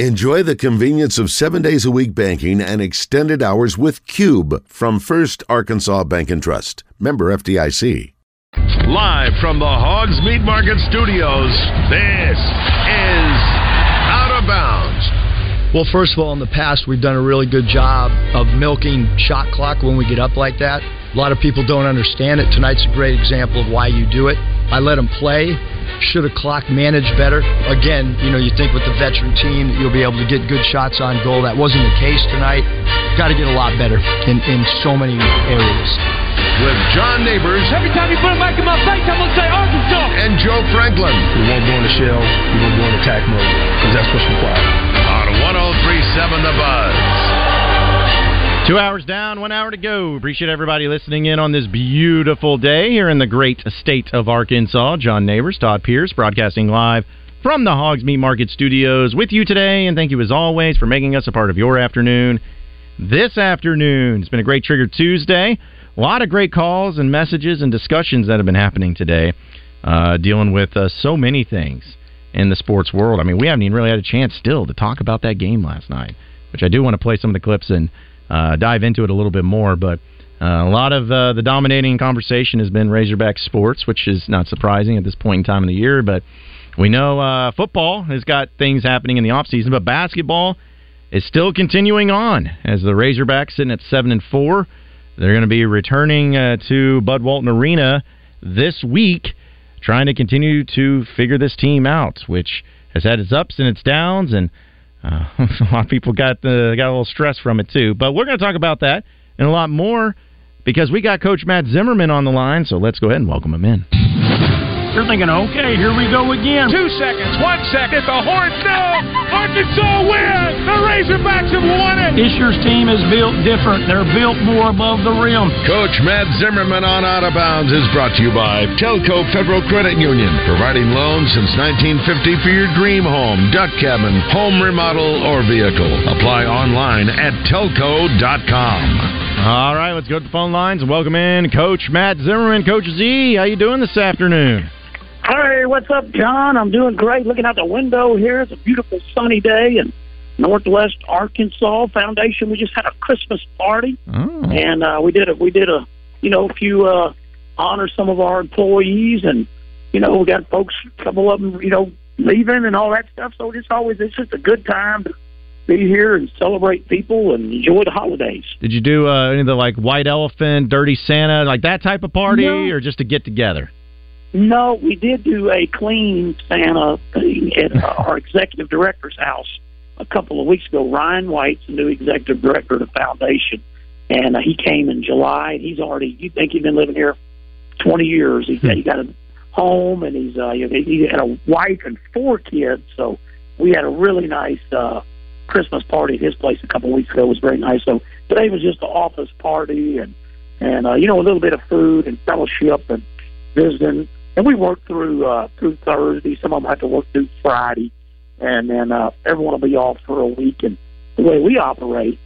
Enjoy the convenience of seven days a week banking and extended hours with Cube from First Arkansas Bank and Trust. Member FDIC. Live from the Hogs Meat Market Studios, this is Out of Bounds. Well, first of all, in the past, we've done a really good job of milking shot clock when we get up like that. A lot of people don't understand it. Tonight's a great example of why you do it. I let them play. Should have clock managed better. Again, you know, you think with the veteran team that you'll be able to get good shots on goal. That wasn't the case tonight. Got to get a lot better in, in so many areas. With John Neighbors. Every time you put a mic in my face, I'm going to say Arkansas. And Joe Franklin. We won't go in the shell. We won't go in attack mode because that's what's required. On 1037 The Buzz. Two hours down, one hour to go. Appreciate everybody listening in on this beautiful day here in the great state of Arkansas. John Neighbors, Todd Pierce, broadcasting live from the Hogs Meat Market Studios with you today. And thank you as always for making us a part of your afternoon. This afternoon, it's been a great Trigger Tuesday. A lot of great calls and messages and discussions that have been happening today, uh, dealing with uh, so many things in the sports world. I mean, we haven't even really had a chance still to talk about that game last night, which I do want to play some of the clips and uh, dive into it a little bit more. But uh, a lot of uh, the dominating conversation has been Razorback sports, which is not surprising at this point in time of the year. But we know uh, football has got things happening in the offseason, but basketball is still continuing on as the Razorbacks sitting at seven and four. They're going to be returning uh, to Bud Walton Arena this week, trying to continue to figure this team out, which has had its ups and its downs, and uh, a lot of people got the, got a little stress from it too. But we're going to talk about that and a lot more because we got Coach Matt Zimmerman on the line. So let's go ahead and welcome him in. You're thinking, okay, here we go again. Two seconds, one second, the horns, no! Arkansas wins! The Razorbacks have won it! This year's team is built different. They're built more above the rim. Coach Matt Zimmerman on Out of Bounds is brought to you by Telcoe Federal Credit Union, providing loans since 1950 for your dream home, duck cabin, home remodel, or vehicle. Apply online at telco.com. All right, let's go to the phone lines and welcome in Coach Matt Zimmerman. Coach Z, how you doing this afternoon? Hey, what's up, John? I'm doing great. Looking out the window here, it's a beautiful sunny day in Northwest Arkansas Foundation. We just had a Christmas party, Oh. and uh, we did a we did a you know a few uh, honor some of our employees, and you know we got folks, a couple of them, you know, leaving and all that stuff. So it's always it's just a good time to be here and celebrate people and enjoy the holidays. Did you do uh, any of the like White Elephant, Dirty Santa, like that type of party, No. or just to get together? No, we did do a clean Santa thing at uh, our executive director's house a couple of weeks ago. Ryan White's the new executive director of the foundation, and uh, he came in July. And he's already, you think he's been living here twenty years? He, he got a home, and he's uh, he had a wife and four kids. So we had a really nice uh, Christmas party at his place a couple of weeks ago. It was very nice. So today was just an office party, and and uh, you know a little bit of food and fellowship and visiting and we work through uh through Thursday. Some of them have to work through Friday, and then uh, everyone will be off for a week. And the way we operate,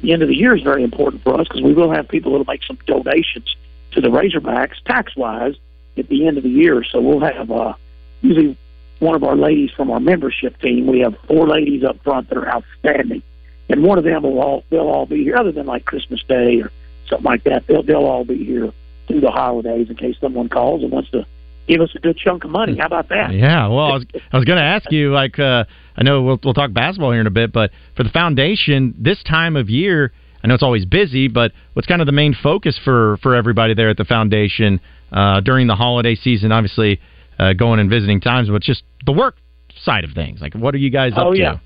the end of the year is very important for us because we will have people that'll make some donations to the Razorbacks tax wise at the end of the year. So we'll have uh, usually one of our ladies from our membership team. We have four ladies up front that are outstanding, and one of them will all they'll all be here, other than like Christmas Day or something like that. They'll they'll all be here through the holidays in case someone calls and wants to give us a good chunk of money. How about that? Yeah, well, I was, I was going to ask you, like, uh, I know we'll, we'll talk basketball here in a bit, but for the foundation, this time of year, I know it's always busy, but what's kind of the main focus for, for everybody there at the foundation uh, during the holiday season? Obviously, uh, going and visiting times, but just the work side of things. Like, what are you guys up Oh, to? yeah.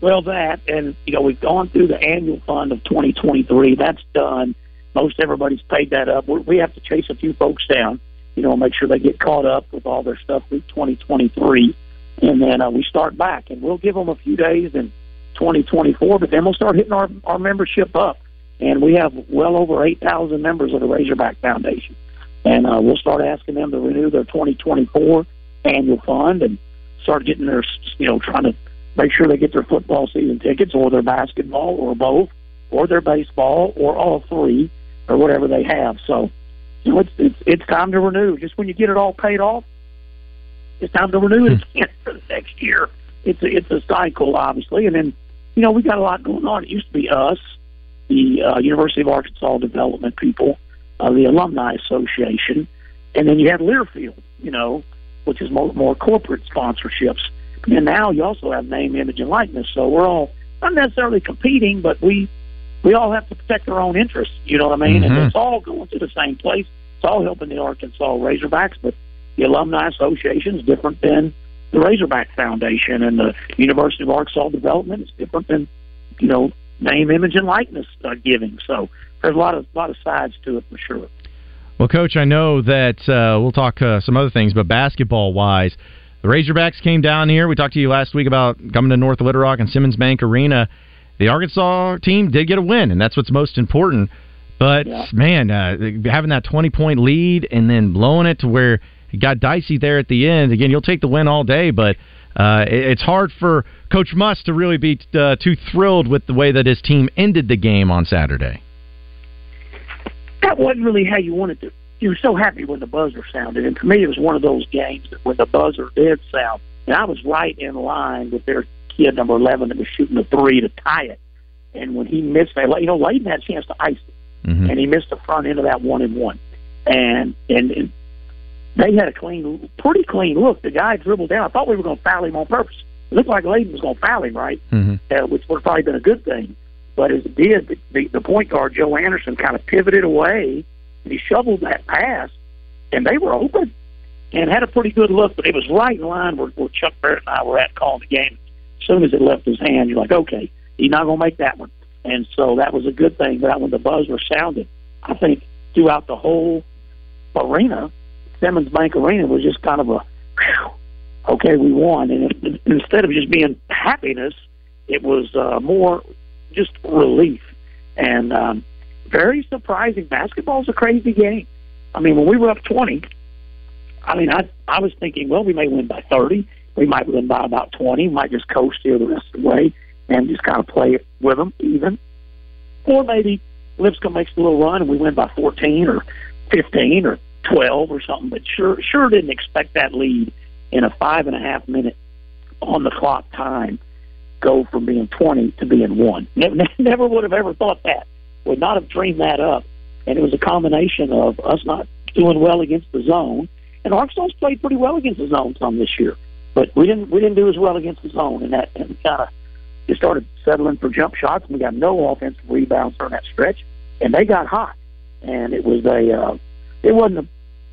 Well, that and you know we've gone through the annual fund of 2023. That's done. Most everybody's paid that up. We we have to chase a few folks down. You know, make sure they get caught up with all their stuff through 2023, and then uh, we start back. And we'll give them a few days in 2024, but then we'll start hitting our our membership up. And we have well over 8,000 members of the Razorback Foundation, and uh, we'll start asking them to renew their 2024 annual fund and start getting their you know trying to make sure they get their football season tickets or their basketball or both or their baseball or all three or whatever they have. So you know, it's it's it's time to renew. Just when you get it all paid off, it's time to renew it again for the next year. it's a, it's a cycle, obviously, and then you know we got a lot going on. It used to be us, the uh, University of Arkansas development people, uh, the Alumni Association, and then you had Learfield, you know, which is more, more corporate sponsorships. And now you also have name, image, and likeness. So we're all not necessarily competing, but we we all have to protect our own interests. You know what I mean? Mm-hmm. And it's all going to the same place. It's all helping the Arkansas Razorbacks, but the Alumni Association is different than the Razorback Foundation, and the University of Arkansas Development is different than you know name, image, and likeness uh, giving. So there's a lot of lot of sides to it for sure. Well, Coach, I know that uh, we'll talk uh, some other things, but basketball wise, the Razorbacks came down here. We talked to you last week about coming to North Little Rock and Simmons Bank Arena. The Arkansas team did get a win, and that's what's most important. But Yeah. man, uh, having that twenty point lead and then blowing it to where it got dicey there at the end. Again, you'll take the win all day, but uh, it- it's hard for Coach Muss to really be uh, too thrilled with the way that his team ended the game on Saturday. that wasn't really how you wanted to. You were so happy when the buzzer sounded, and to me, it was one of those games that when the buzzer did sound, and I was right in line with their kid number eleven that was shooting the three to tie it, and when he missed that, you know, Layden had a chance to ice it, Mhm. and he missed the front end of that one and one, and and. and they had a clean, pretty clean look. The guy dribbled down. I thought we were going to foul him on purpose. It looked like Layden was going to foul him, right? Mhm. uh, which would have probably been a good thing. But as it did, the, the, the point guard Joe Anderson kind of pivoted away and he shoveled that pass, and they were open and had a pretty good look. But it was right in line where, where Chuck Barrett and I were at calling the game. Soon as it left his hand, you're like, okay, he's not going to make that one. And so that was a good thing. But when the buzzer sounded, I think throughout the whole arena, Simmons Bank Arena was just kind of a, whew, okay, we won. And it, instead of just being happiness, it was uh, more just relief and um, very surprising. Basketball's a crazy game. I mean, when we were up twenty, I mean, I I was thinking, well, we may win by thirty. We might win by about twenty. Might just coast here the rest of the way and just kind of play it with them even. Or maybe Lipscomb makes a little run and we win by fourteen or fifteen or twelve or something. But sure, sure didn't expect that lead in a five and a half minute on the clock time go from being 20 to being one. Never, would have ever thought that. Would not have dreamed that up. And it was a combination of us not doing well against the zone, and Arkansas's played pretty well against the zone some this year, but we didn't we didn't do as well against the zone, and that and kind of just started settling for jump shots. And we got no offensive rebounds during that stretch, and they got hot, and it was a uh, it wasn't a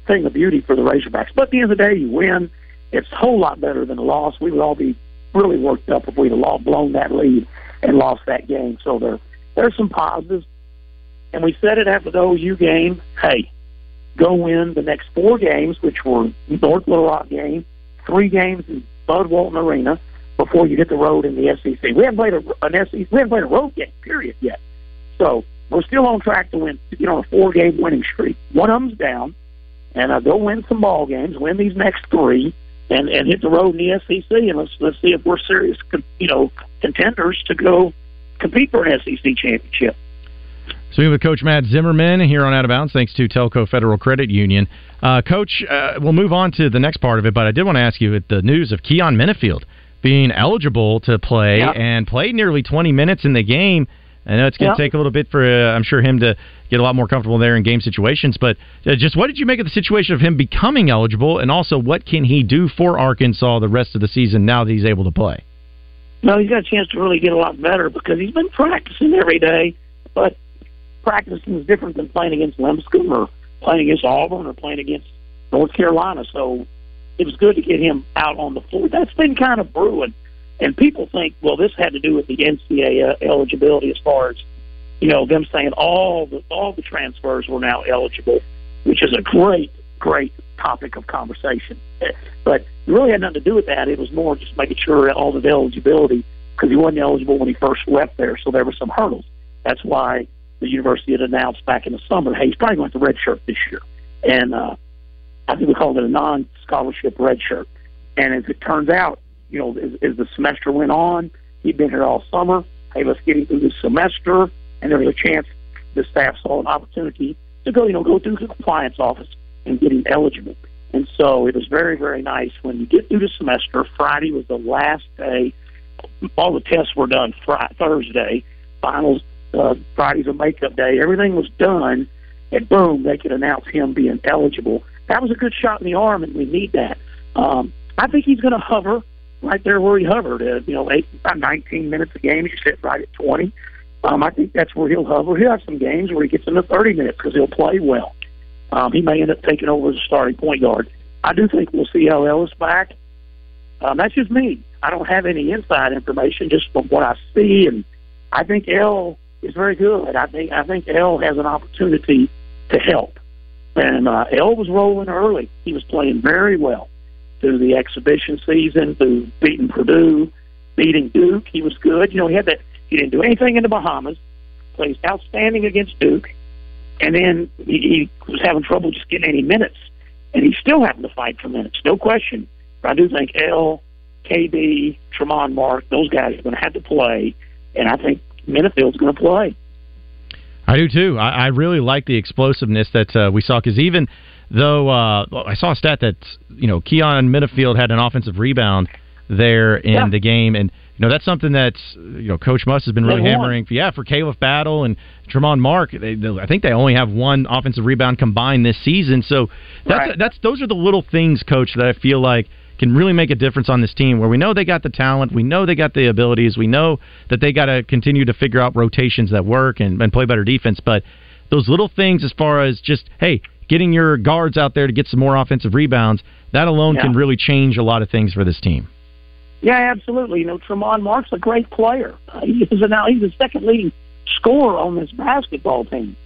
thing of beauty for the Razorbacks. But at the end of the day, you win. It's a whole lot better than a loss. We would all be really worked up if we'd have blown that lead and lost that game. So there, there's some positives. And we said it after the OU game. Hey, go win the next four games, which were North Little Rock game, three games in Bud Walton Arena before you hit the road in the SEC. We haven't played a, an SEC. We haven't played a road game, period, yet. So we're still on track to win. You know, a four-game winning streak. One of them's down, and uh, go win some ball games. Win these next three and and hit the road in the SEC, and let's let's see if we're serious, you know, contenders to go compete for an SEC championship. Speaking with Coach Matt Zimmerman here on Out of Bounds, thanks to Telcoe Federal Credit Union. Uh, Coach, uh, we'll move on to the next part of it, but I did want to ask you with the news of Keyon Menifield being eligible to play Yeah. and played nearly 20 minutes in the game. I know it's going to Yeah. take a little bit for, uh, I'm sure, him to get a lot more comfortable there in game situations, but uh, just what did you make of the situation of him becoming eligible, and also what can he do for Arkansas the rest of the season now that he's able to play? No, he's got a chance to really get a lot better because he's been practicing every day, but practicing is different than playing against Lipscomb or playing against Auburn or playing against North Carolina. So it was good to get him out on the floor. That's been kind of brewing. And people think, well, this had to do with the NCAA eligibility as far as, you know, them saying all the all the transfers were now eligible, which is a great, great topic of conversation. But it really had nothing to do with that. It was more just making sure all the eligibility because he wasn't eligible when he first left there, so there were some hurdles. That's why the university had announced back in the summer, hey, he's probably going to redshirt this year, and uh, I think we called it a non-scholarship redshirt. And as it turns out, you know, as, as the semester went on, he'd been here all summer. Hey, let's get him through this semester, and there was a chance the staff saw an opportunity to go, you know, go through the compliance office and get him eligible. And so it was very, very nice when you get through the semester. Friday was the last day. All the tests were done Friday, Thursday. Finals, uh, Friday's a makeup day. Everything was done, and boom, they could announce him being eligible. That was a good shot in the arm, and we need that. Um, I think he's going to hover right there where he hovered. Uh, you know, eight, about 19 minutes a game. He sit right at 20. Um, I think that's where he'll hover. He'll have some games where he gets into 30 minutes because he'll play well. Um, he may end up taking over as a starting point guard. I do think we'll see El Ellis back. Um, that's just me. I don't have any inside information, just from what I see, and I think El is very good. I think I think El has an opportunity to help. And uh, El was rolling early. He was playing very well through the exhibition season, through beating Purdue, beating Duke. He was good. You know, he had that. He didn't do anything in the Bahamas. Plays outstanding against Duke and then he, he was having trouble just getting any minutes, and he's still having to fight for minutes, no question. But I do think El, KB, Tramon Mark, those guys are going to have to play, and I think Menifield's going to play. I do too. I, I really like the explosiveness that uh, we saw because even though uh, I saw a stat that you know Keyon Menifield had an offensive rebound there in yeah. the game, and you know that's something that's you know Coach Muss has been really hammering. Yeah, for Khalif Battle and Tramon Mark, they, they, I think they only have one offensive rebound combined this season. So that's right. that's those are the little things, Coach, that I feel like can really make a difference on this team. Where we know they got the talent, we know they got the abilities, we know that they got to continue to figure out rotations that work and, and play better defense. But those little things, as far as just hey, getting your guards out there to get some more offensive rebounds, that alone yeah. can really change a lot of things for this team. Yeah, absolutely. You know, Tramon Mark's a great player. Uh, he is now he's the second leading scorer on this basketball team,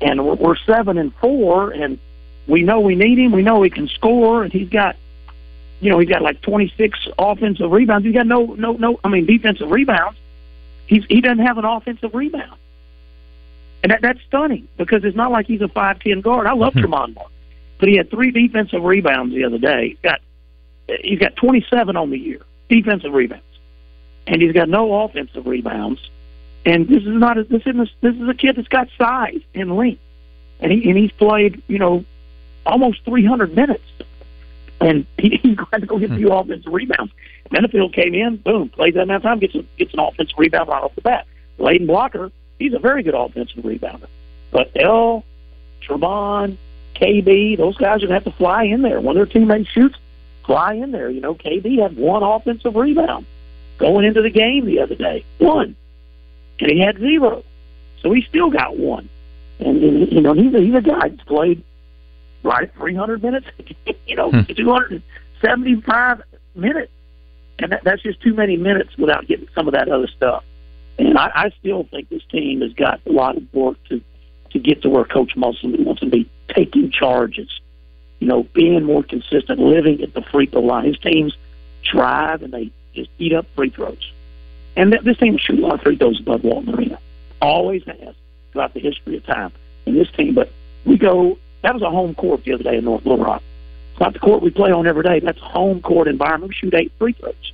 and we're, we're seven and four, and we know we need him. We know he can score, and he's got, you know, he's got like twenty six offensive rebounds. He's got no, no, no. I mean, defensive rebounds. He's he doesn't have an offensive rebound, and that, that's stunning because it's not like he's a five ten guard. I love hmm. Tramon Mark, but he had three defensive rebounds the other day. He's got he's got twenty seven on the year defensive rebounds, and he's got no offensive rebounds. And this is not a, this is a, this is a kid that's got size and length, and he and he's played you know almost 300 minutes, and he, he's glad to go get hmm. a few offensive rebounds. Menifield came in, boom, plays that amount of time, gets a, gets an offensive rebound right off the bat. Layden Blocker, he's a very good offensive rebounder, but El, Tramon, KB, those guys are going to have to fly in there. When their teammate shoots, fly in there. You know, KB had one offensive rebound going into the game the other day, one, and he had zero, so he still got one. And you know, he's a, he's a guy that's played right 300 minutes, you know, hmm. 275 minutes, and that, that's just too many minutes without getting some of that other stuff. And I, I still think this team has got a lot of work to to get to where Coach Musselman wants to be taking charges you know, being more consistent, living at the free throw line. His teams drive and they just eat up free throws. And th- this team shoots a lot of free throws above Walton Arena. Always has throughout the history of time in this team. But we go, that was a home court the other day in North Little Rock. It's not the court we play on every day. That's home court environment. We shoot eight free throws.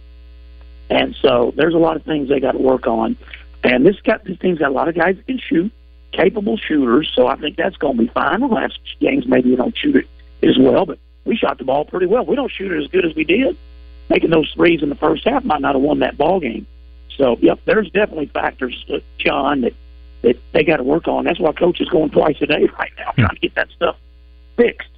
And so there's a lot of things they got to work on. And this got this team's got a lot of guys that can shoot, capable shooters. So I think that's going to be fine. Have some games maybe you don't shoot it as well, but we shot the ball pretty well. We don't shoot it as good as we did. Making those threes in the first half might not have won that ball game. So, yep, there's definitely factors, uh, John, that that they got to work on. That's why coach is going twice a day right now, trying to get that stuff fixed.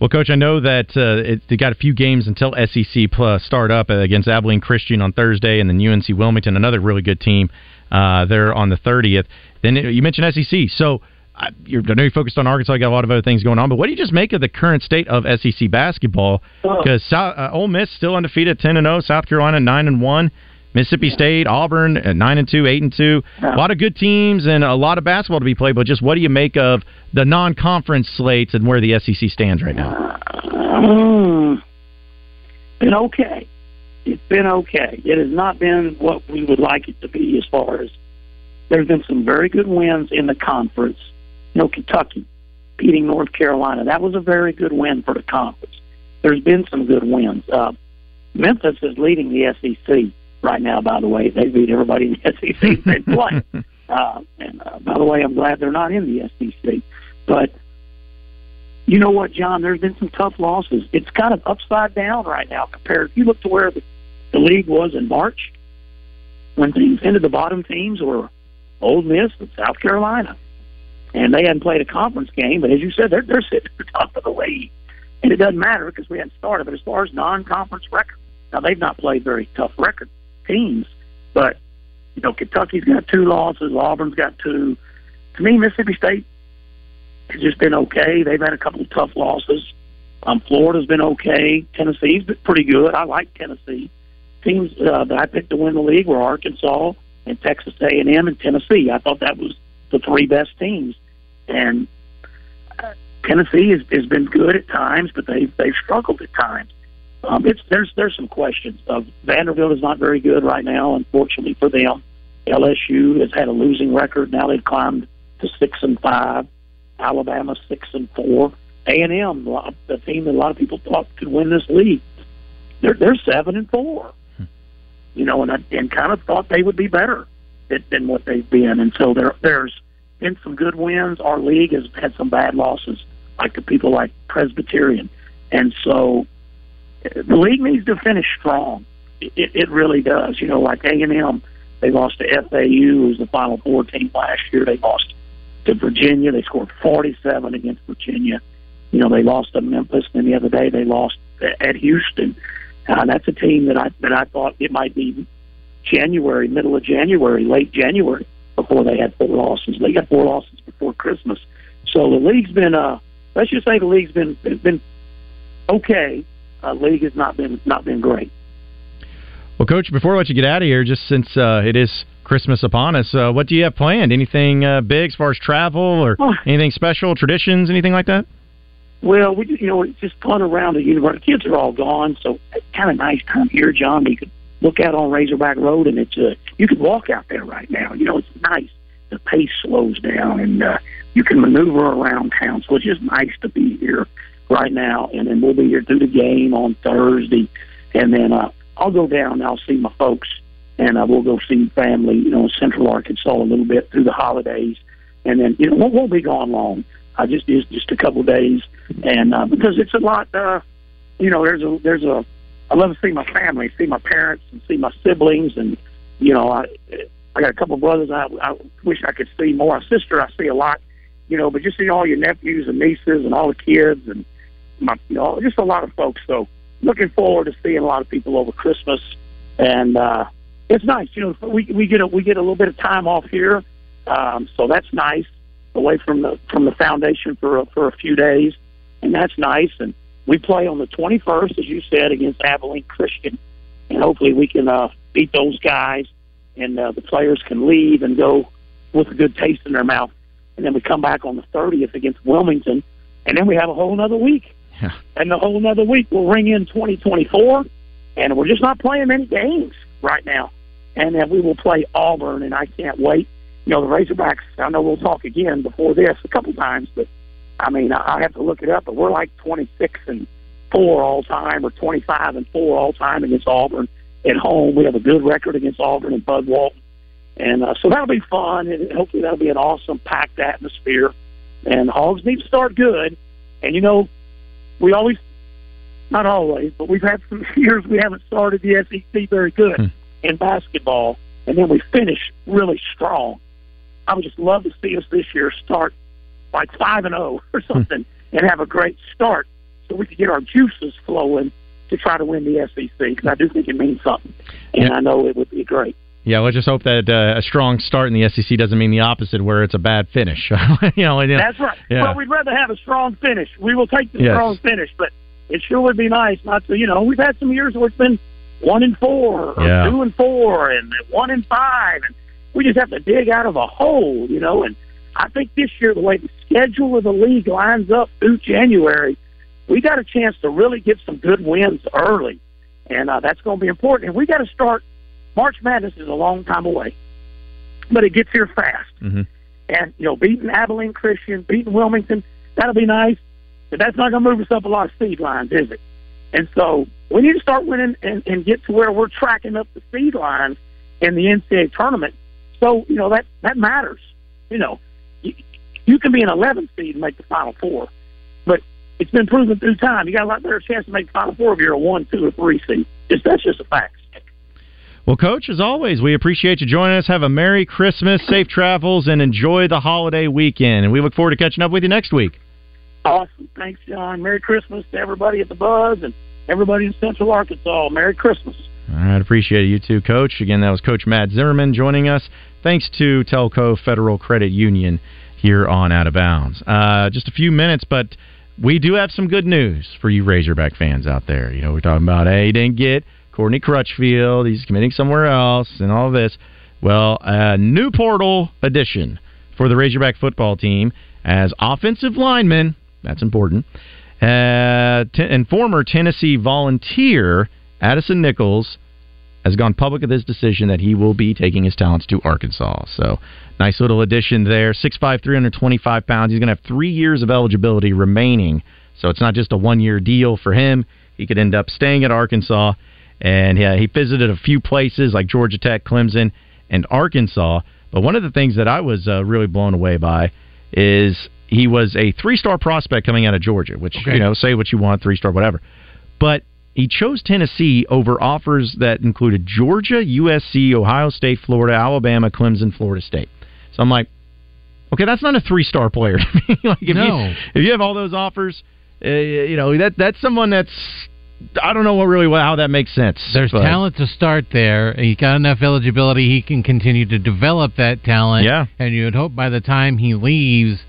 Well, Coach, I know that uh, it, they got a few games until SEC plus start up against Abilene Christian on Thursday, and then UNC Wilmington, another really good team. Uh, there on the 30th. Then you mentioned SEC, so I, you're, I know you're focused on Arkansas. You got a lot of other things going on, but what do you just make of the current state of SEC basketball? Because oh. uh, Ole Miss still undefeated, ten and zero. South Carolina nine and one. Mississippi yeah. State, Auburn at nine and two, eight and two. Yeah. A lot of good teams and a lot of basketball to be played. But just what do you make of the non-conference slates and where the SEC stands right now? Um, been okay. It's been okay. It has not been what we would like it to be as far as there's been some very good wins in the conference you know, Kentucky beating North Carolina. That was a very good win for the conference. There's been some good wins. Uh, Memphis is leading the SEC right now. By the way, they beat everybody in the SEC they play. uh, and uh, by the way, I'm glad they're not in the SEC. But you know what, John? There's been some tough losses. It's kind of upside down right now compared. If you look to where the, the league was in March, when things ended, the bottom teams were Ole Miss and South Carolina, and they hadn't played a conference game. But as you said, they're they're sitting at the top of the league, and it doesn't matter because we hadn't started. But as far as non-conference record, now they've not played very tough record teams, but you know Kentucky's got two losses, Auburn's got two. To me, Mississippi State has just been okay. They've had a couple of tough losses. Um, Florida's been okay. Tennessee's been pretty good. I like Tennessee. Teams uh, that I picked to win the league were Arkansas and Texas A&M and Tennessee. I thought that was the three best teams, and uh, Tennessee has, has been good at times, but they've they've struggled at times. Um, it's there's there's some questions. Uh, Vanderbilt is not very good right now, unfortunately for them. LSU has had a losing record. Now they've climbed to six and five. Alabama six and four. A and M, the team that a lot of people thought could win this league, they're they're seven and four. Hmm. You know, and I and kind of thought they would be better than, than what they've been. And so there there's been some good wins. Our league has had some bad losses, like the people like Presbyterian, and so the league needs to finish strong. It, it really does. You know, like A and M, they lost to FAU, who was the Final Four team last year. They lost to Virginia. They scored 47 against Virginia. You know, they lost to Memphis, and the other day they lost at Houston. Uh, that's a team that I that I thought it might be January, middle of January, late January before they had four losses. They got four losses before Christmas. So the league's been uh let's just say the league's been been okay. Uh, league has not been not been great. Well, coach, before I let you get out of here, just since uh, it is Christmas upon us. Uh, what do you have planned? Anything uh, big as far as travel or oh. anything special, traditions, anything like that? Well, we you know just fun around the university. Kids are all gone, so it's kind of nice time here, John. You could look out on Razorback Road, and it's uh, you could walk out there right now. You know, it's nice. The pace slows down, and uh, you can maneuver around town. So it's just nice to be here right now. And then we'll be here through the game on Thursday, and then uh, I'll go down. and I'll see my folks and uh, we'll go see family, you know, in Central Arkansas a little bit through the holidays, and then you know won't, won't be gone long. I just just just a couple days, and uh, because it's a lot, uh, you know, there's a there's a I love to see my family, see my parents, and see my siblings, and you know, I I got a couple brothers I, I wish I could see more. A sister I see a lot, you know, but just see all your nephews and nieces and all the kids and you know just a lot of folks. So looking forward to seeing a lot of people over Christmas, and uh, it's nice. You know, we we get a we get a little bit of time off here, um, so that's nice away from the from the foundation for a, for a few days, and that's nice. And we play on the 21st, as you said, against Abilene Christian, and hopefully we can uh, beat those guys, and uh, the players can leave and go with a good taste in their mouth. And then we come back on the 30th against Wilmington, and then we have a whole another week. Yeah. And the whole another week we'll ring in 2024, and we're just not playing many games right now. And then we will play Auburn, and I can't wait. You know, the Razorbacks, I know we'll talk again before this a couple times, but I mean, I have to look it up, but we're like 26 and 4 all time or 25 and 4 all time against Auburn at home. We have a good record against Auburn and Bud Walton. And uh, so that'll be fun, and hopefully that'll be an awesome, packed atmosphere. And Hogs need to start good. And, you know, we always, not always, but we've had some years we haven't started the SEC very good. Hmm in basketball, and then we finish really strong. I would just love to see us this year start like five and zero oh or hmm. something, and have a great start, so we can get our juices flowing to try to win the SEC because I do think it means something, and yeah. I know it would be great. Yeah, let's just hope that uh, a strong start in the SEC doesn't mean the opposite, where it's a bad finish. you know, that's right. Yeah. Well, we'd rather have a strong finish. We will take the yes. strong finish, but it sure would be nice not to. You know, we've had some years where it's been one and four, or yeah. two and four, and one and five, and we just have to dig out of a hole, you know. And I think this year, the way the schedule of the league lines up through January, we got a chance to really get some good wins early, and uh, that's going to be important. And we got to start. March Madness is a long time away, but it gets here fast. Mm-hmm. And you know, beating Abilene Christian, beating Wilmington, that'll be nice. But that's not going to move us up a lot of seed lines, is it? And so we need to start winning and, and get to where we're tracking up the seed lines in the NCAA tournament. So you know that that matters. You know, you, you can be an 11 seed and make the Final Four, but it's been proven through time. You got a lot better chance to make Final Four if you're a one, two, or three seed. Just that's just a fact. Well, Coach, as always, we appreciate you joining us. Have a Merry Christmas, safe travels, and enjoy the holiday weekend. And we look forward to catching up with you next week. Awesome. Thanks, John. Merry Christmas to everybody at the Buzz and everybody in Central Arkansas. Merry Christmas. All right, appreciate it. You too, Coach. Again, that was Coach Matt Zimmerman joining us. Thanks to Telcoe Federal Credit Union here on Out of Bounds. Uh, just a few minutes, but we do have some good news for you Razorback fans out there. You know, we're talking about, hey, didn't get Courtney Crutchfield. He's committing somewhere else and all this. Well, a new portal addition for the Razorback football team as offensive lineman. That's important. Uh, t- and former Tennessee volunteer Addison Nichols has gone public with his decision that he will be taking his talents to Arkansas. So, nice little addition there. 6'5", 325 pounds. He's going to have three years of eligibility remaining. So, it's not just a one year deal for him. He could end up staying at Arkansas and yeah, he visited a few places like Georgia Tech, Clemson, and Arkansas. But one of the things that I was uh, really blown away by is he was a three-star prospect coming out of Georgia, which okay. you know, say what you want, three-star, whatever. But he chose Tennessee over offers that included Georgia, USC, Ohio State, Florida, Alabama, Clemson, Florida State. So I'm like, okay, that's not a three-star player. like if no. you if you have all those offers, uh, you know that that's someone that's I don't know what really how that makes sense. There's but. talent to start there. He's got enough eligibility; he can continue to develop that talent. Yeah, and you would hope by the time he leaves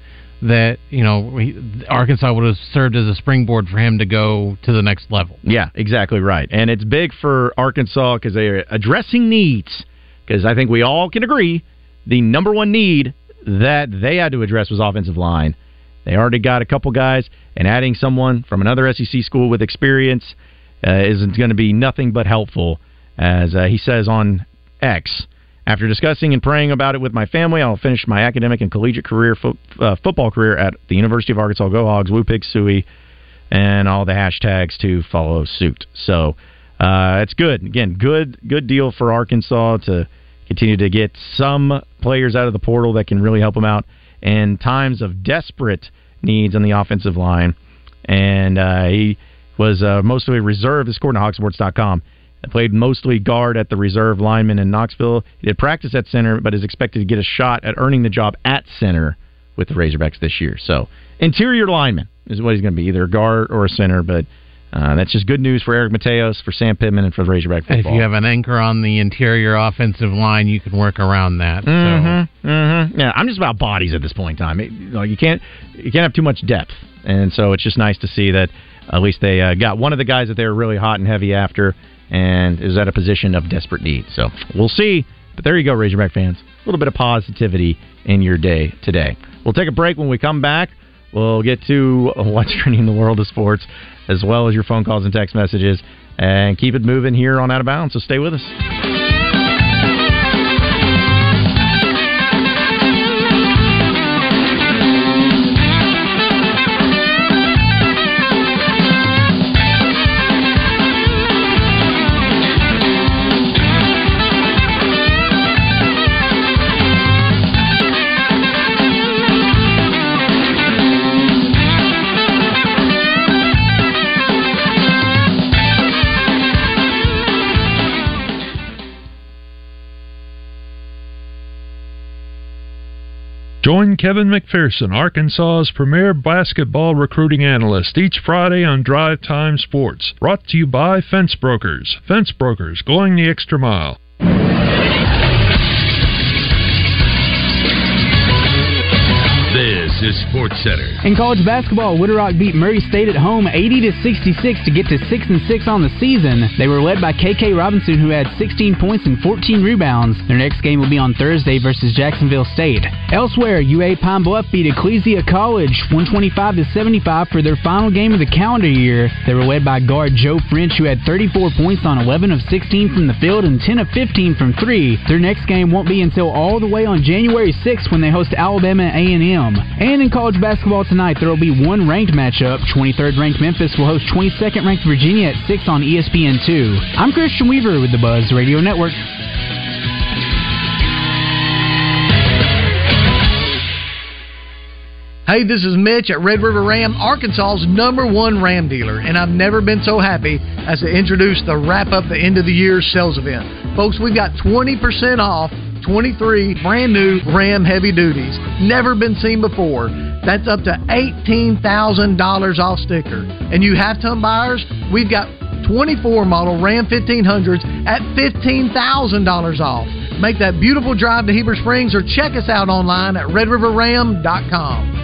that you know Arkansas would have served as a springboard for him to go to the next level. Yeah, exactly right. And it's big for Arkansas because they're addressing needs. Because I think we all can agree the number one need that they had to address was offensive line. They already got a couple guys, and adding someone from another SEC school with experience uh, isn't going to be nothing but helpful. As uh, he says on X, after discussing and praying about it with my family, I'll finish my academic and collegiate career, fo- uh, football career at the University of Arkansas. Go Hogs, Woo Pig Sooie, and all the hashtags to follow suit. So uh, it's good. Again, good good deal for Arkansas to continue to get some players out of the portal that can really help them out in times of desperate needs on the offensive line. And uh, he was uh, mostly reserve, according to Hogsports.com. Played mostly guard at the reserve lineman in Knoxville. He did practice at center, but is expected to get a shot at earning the job at center with the Razorbacks this year. So, interior lineman is what he's going to be, either a guard or a center, but uh, that's just good news for Eric Mateos, for Sam Pittman, and for the Razorback football. If you have an anchor on the interior offensive line, you can work around that. Mm-hmm, so. mm-hmm. Yeah, I'm just about bodies at this point in time. It, you, know, you can't you can't have too much depth, and so it's just nice to see that at least they uh, got one of the guys that they were really hot and heavy after, and is at a position of desperate need. So we'll see. But there you go, Razorback fans. A little bit of positivity in your day today. We'll take a break when we come back. We'll get to what's trending in the world of sports as well as your phone calls and text messages. And keep it moving here on Out of Bounds. So stay with us. Kevin McPherson, Arkansas's premier basketball recruiting analyst, each Friday on Drive Time Sports. Brought to you by Fence Brokers. Fence Brokers, going the extra mile. Sports Center. In college basketball, Little Rock beat Murray State at home 80 to 66 to get to 6 and 6 on the season. They were led by KK Robinson, who had 16 points and 14 rebounds. Their next game will be on Thursday versus Jacksonville State. Elsewhere, UA Pine Bluff beat Ecclesia College 125 to 75 for their final game of the calendar year. They were led by guard Joe French, who had 34 points on 11 of 16 from the field and 10 of 15 from three. Their next game won't be until all the way on January 6th when they host Alabama A&M. And in college basketball tonight, there will be one ranked matchup. 23rd ranked Memphis will host 22nd ranked Virginia at 6 on ESPN2. I'm Christian Weaver with the Buzz Radio Network. Hey, this is Mitch at Red River Ram, Arkansas's number one Ram dealer, and I've never been so happy as to introduce the wrap up the end of the year sales event. Folks, we've got 20% off 23 brand new Ram heavy duties. Never been seen before. That's up to $18,000 off sticker. And you have ton buyers, we've got 24 model Ram 1500s at $15,000 off. Make that beautiful drive to Heber Springs or check us out online at redriverram.com.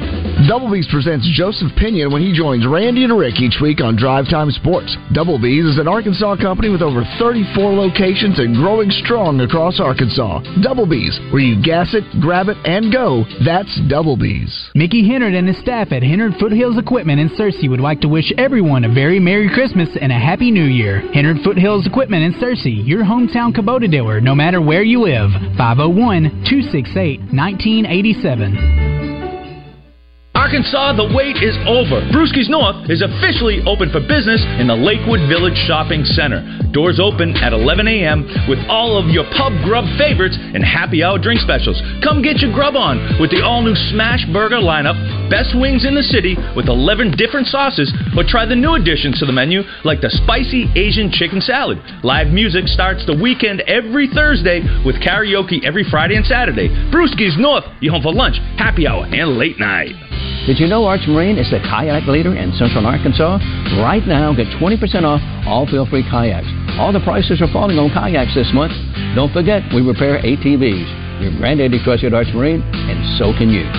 Double B's presents Joseph Pinion when he joins Randy and Rick each week on Drive Time Sports. Double B's is an Arkansas company with over 34 locations and growing strong across Arkansas. Double B's, where you gas it, grab it, and go. That's Double B's. Mickey Hennard and his staff at Hennard Foothills Equipment in Searcy would like to wish everyone a very Merry Christmas and a Happy New Year. Hennard Foothills Equipment in Searcy, your hometown Kubota dealer, no matter where you live. 501 268 1987. Arkansas, the wait is over. Brewski's North is officially open for business in the Lakewood Village Shopping Center. Doors open at 11 a.m. with all of your pub grub favorites and happy hour drink specials. Come get your grub on with the all new Smash Burger lineup, best wings in the city with 11 different sauces, or try the new additions to the menu like the spicy Asian chicken salad. Live music starts the weekend every Thursday with karaoke every Friday and Saturday. Brewski's North, you home for lunch, happy hour, and late night. Did you know Arch Marine is the kayak leader in central Arkansas? Right now, get 20% off all feel-free kayaks. All the prices are falling on kayaks this month. Don't forget, we repair ATVs. Your granddaddy trusted Arch Marine, and so can you.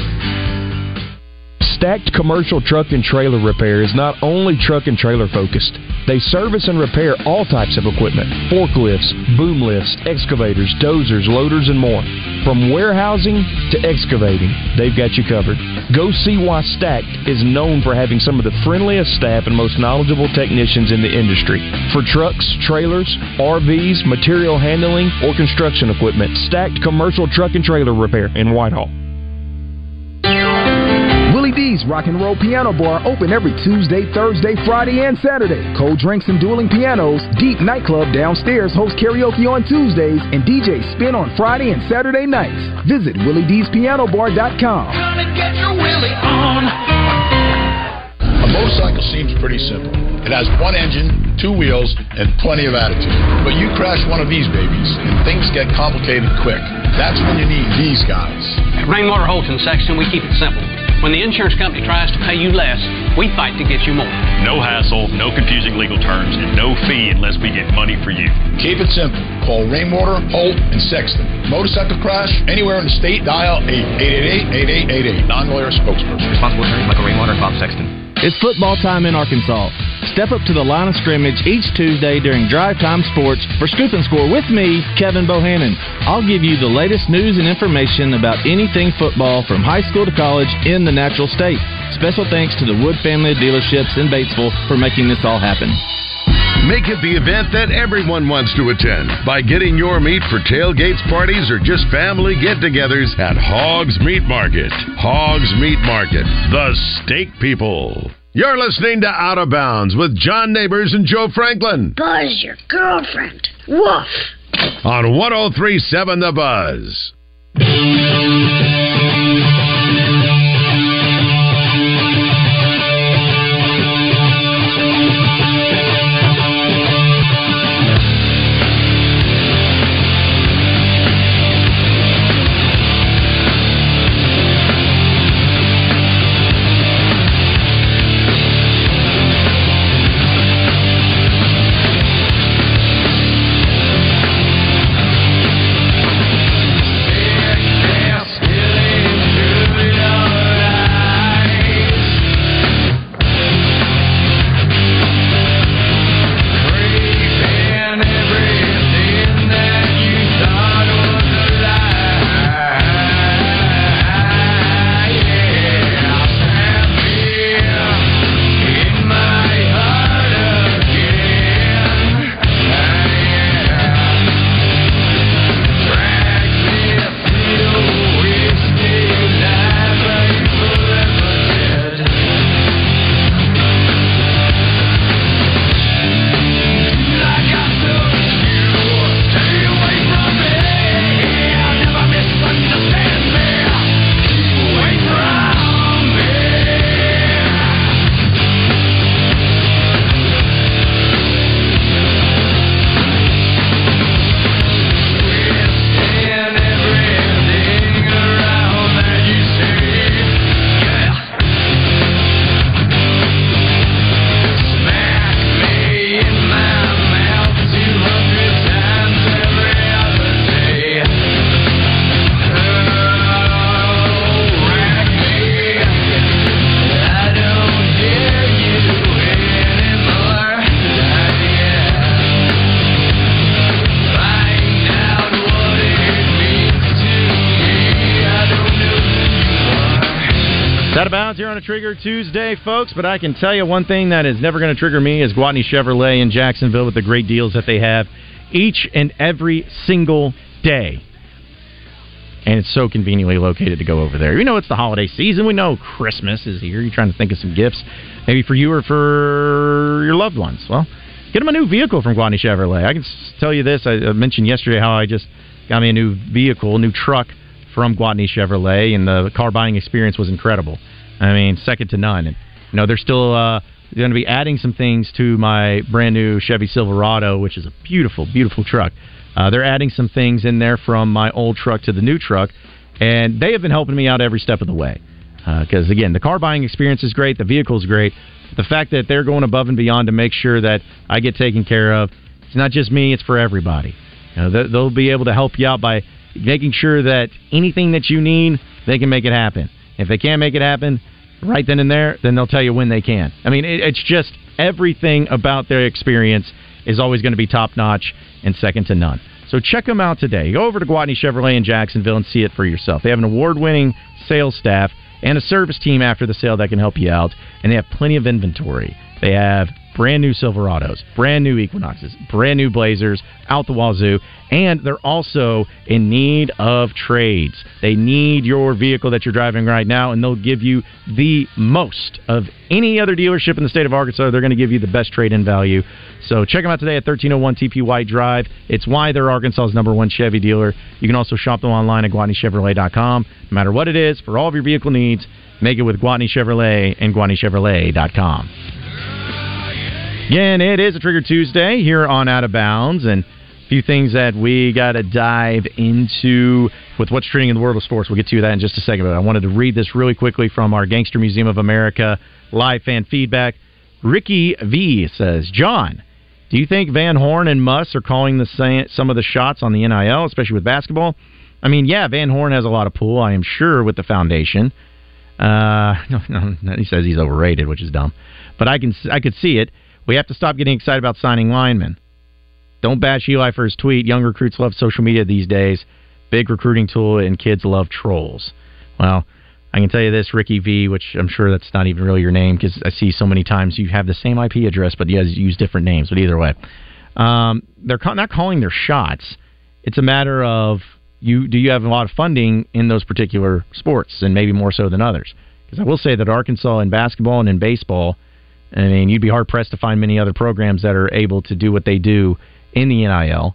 Stacked Commercial Truck and Trailer Repair is not only truck and trailer focused. They service and repair all types of equipment forklifts, boom lifts, excavators, dozers, loaders, and more. From warehousing to excavating, they've got you covered. Go see why Stacked is known for having some of the friendliest staff and most knowledgeable technicians in the industry. For trucks, trailers, RVs, material handling, or construction equipment, Stacked Commercial Truck and Trailer Repair in Whitehall. Willie D's Rock and Roll Piano Bar open every Tuesday, Thursday, Friday, and Saturday. Cold drinks and dueling pianos. Deep Nightclub downstairs hosts karaoke on Tuesdays and DJ Spin on Friday and Saturday nights. Visit WillieD'sPianoBar.com. Get your Willie on. A motorcycle seems pretty simple. It has one engine, two wheels, and plenty of attitude. But you crash one of these babies, and things get complicated quick. That's when you need these guys. At Rainwater Holt and Sexton, we keep it simple. When the insurance company tries to pay you less, we fight to get you more. No hassle, no confusing legal terms, and no fee unless we get money for you. Keep it simple. Call Rainwater, Holt, and Sexton. Motorcycle crash anywhere in the state, dial 888-8888. Non-lawyer spokesperson. Responsible attorney Michael Rainwater, Bob Sexton. It's football time in Arkansas. Step up to the line of scrimmage each Tuesday during Drive Time Sports for Scoop and Score with me, Kevin Bohannon. I'll give you the latest news and information about anything football from high school to college in the natural state. Special thanks to the Wood family of dealerships in Batesville for making this all happen. Make it the event that everyone wants to attend by getting your meat for tailgates, parties, or just family get togethers at Hogs Meat Market. Hogs Meat Market, the steak people. You're listening to Out of Bounds with John Neighbors and Joe Franklin Buzz your girlfriend. Woof. on 1037 The Buzz. Tuesday, folks. But I can tell you one thing that is never going to trigger me is Gwatney Chevrolet in Jacksonville with the great deals that they have each and every single day. And it's so conveniently located to go over there. You know, it's the holiday season. We know Christmas is here. You're trying to think of some gifts, maybe for you or for your loved ones. Well, get them a new vehicle from Gwatney Chevrolet. I can tell you this. I mentioned yesterday how I just got me a new vehicle, a new truck from Gwatney Chevrolet, and the car buying experience was incredible. I mean, second to none. And you know, they're still uh, going to be adding some things to my brand new Chevy Silverado, which is a beautiful, beautiful truck. Uh, they're adding some things in there from my old truck to the new truck, and they have been helping me out every step of the way. Because uh, again, the car buying experience is great, the vehicle is great. The fact that they're going above and beyond to make sure that I get taken care of, it's not just me; it's for everybody. You know, they'll be able to help you out by making sure that anything that you need, they can make it happen. If they can't make it happen right then and there, then they'll tell you when they can. I mean, it, it's just everything about their experience is always going to be top notch and second to none. So check them out today. Go over to Gwatney Chevrolet in Jacksonville and see it for yourself. They have an award winning sales staff and a service team after the sale that can help you out, and they have plenty of inventory. They have brand new Silverados, brand new Equinoxes, brand new Blazers out the wazoo, and they're also in need of trades. They need your vehicle that you're driving right now, and they'll give you the most of any other dealership in the state of Arkansas. They're going to give you the best trade in value. So check them out today at 1301 TP White Drive. It's why they're Arkansas's number one Chevy dealer. You can also shop them online at GwatneyChevrolet.com. No matter what it is, for all of your vehicle needs, make it with Gwatney Chevrolet and GwatneyChevrolet.com. Again, it is a Trigger Tuesday here on Out of Bounds, and a few things that we got to dive into with what's trending in the world of sports. We'll get to that in just a second, but I wanted to read this really quickly from our Gangster Museum of America live fan feedback. Ricky V says, John, do you think Van Horn and Muss are calling the some of the shots on the NIL, especially with basketball? I mean, yeah, Van Horn has a lot of pull, I am sure, with the foundation. Uh, no, no, he says he's overrated, which is dumb, but I can I could see it. We have to stop getting excited about signing linemen. Don't bash Eli for his tweet. Young recruits love social media these days. Big recruiting tool, and kids love trolls. Well, I can tell you this, Ricky V, which I'm sure that's not even really your name because I see so many times you have the same IP address, but you guys use different names. But either way, um, they're not calling their shots. It's a matter of you do you have a lot of funding in those particular sports, and maybe more so than others. Because I will say that Arkansas in basketball and in baseball I mean, you'd be hard pressed to find many other programs that are able to do what they do in the NIL,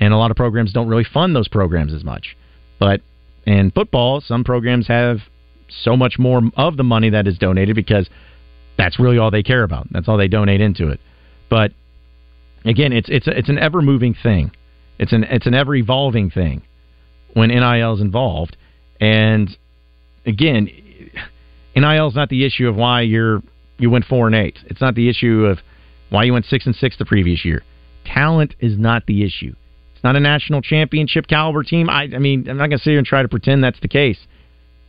and a lot of programs don't really fund those programs as much. But in football, some programs have so much more of the money that is donated because that's really all they care about. That's all they donate into it. But again, it's it's it's an ever moving thing. It's an it's an ever evolving thing when NIL is involved. And again, NIL is not the issue of why you're you went four and eight. It's not the issue of why you went six and six the previous year. Talent is not the issue. It's not a national championship caliber team. I, I mean, I'm not going to sit here and try to pretend that's the case,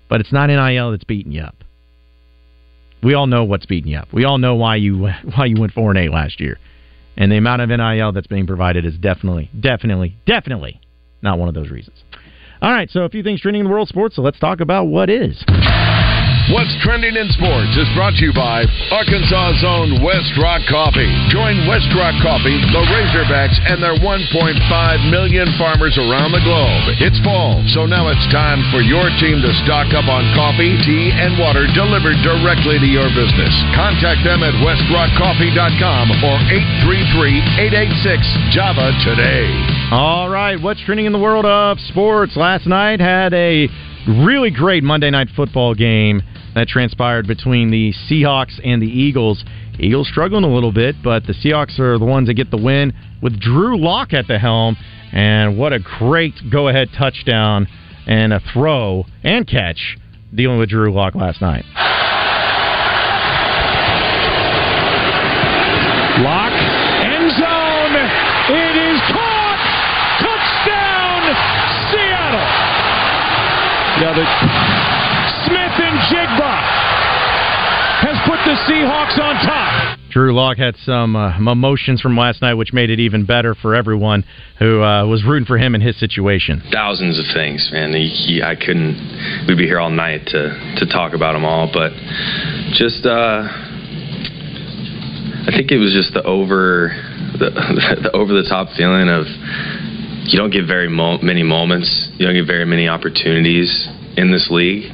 but it's not NIL that's beating you up. We all know what's beating you up. We all know why you why you went four and eight last year, and the amount of NIL that's being provided is definitely, definitely, definitely not one of those reasons. All right, so a few things trending in the world of sports. So let's talk about what is. What's trending in sports is brought to you by Arkansas's own Westrock Coffee. Join Westrock Coffee, the Razorbacks, and their 1.5 million farmers around the globe. It's fall, so now it's time for your team to stock up on coffee, tea, and water delivered directly to your business. Contact them at westrockcoffee.com or 833-886-JAVA today. All right, what's trending in the world of sports? Last night had a really great Monday night football game that transpired between the Seahawks and the Eagles. Eagles struggling a little bit, but the Seahawks are the ones that get the win with Drew Lock at the helm. And what a great go ahead touchdown and a throw and catch dealing with Drew Lock last night. Lock, end zone. It is caught. Touchdown, Seattle. Yeah, the Smith and Jigba has put the Seahawks on top. Drew Lock had some uh, emotions from last night, which made it even better for everyone who uh, was rooting for him in his situation. Thousands of things, man. He, he, I couldn't. We'd be here all night to to talk about them all, but just. uh I think it was just the over the, the over the top feeling of you don't get very mo- many moments, you don't get very many opportunities in this league,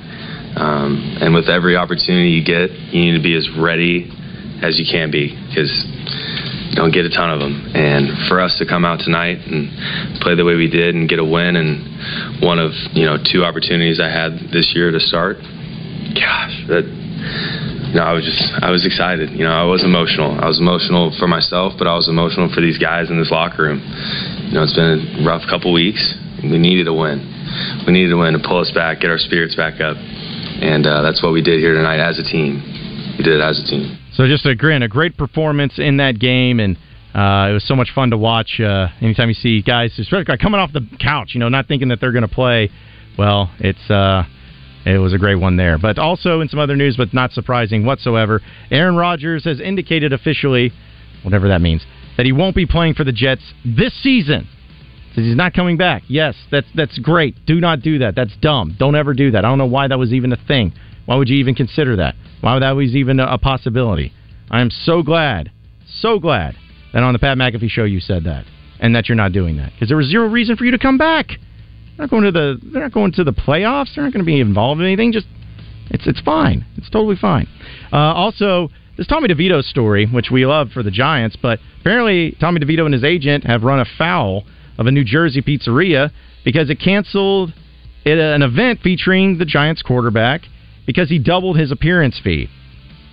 um, and with every opportunity you get, you need to be as ready as you can be because you don't get a ton of them. And for us to come out tonight and play the way we did and get a win and one of you know two opportunities I had this year to start, gosh, that you know, I was just, I was excited. You know, I was emotional. I was emotional for myself, but I was emotional for these guys in this locker room. You know, it's been a rough couple weeks. We needed a win. We needed a win to pull us back, get our spirits back up, and uh, that's what we did here tonight as a team. We did it as a team. So just a grin, a great performance in that game, and uh, it was so much fun to watch. Uh, anytime you see guys, especially coming off the couch, you know, not thinking that they're going to play. Well, it's. Uh, it was a great one there. But also in some other news, but not surprising whatsoever, Aaron Rodgers has indicated officially, whatever that means, that he won't be playing for the Jets this season. Says he's not coming back. Yes, that's that's great. Do not do that. That's dumb. Don't ever do that. I don't know why that was even a thing. Why would you even consider that? Why that was even a possibility? I am so glad, so glad that on the Pat McAfee show you said that and that you're not doing that because there was zero reason for you to come back. They're not going to the they're not going to the playoffs. They're not going to be involved in anything. Just it's it's fine. It's totally fine. Uh, also, this Tommy DeVito story, which we love for the Giants, but apparently Tommy DeVito and his agent have run afoul of a New Jersey pizzeria because it canceled uh, an event featuring the Giants quarterback because he doubled his appearance fee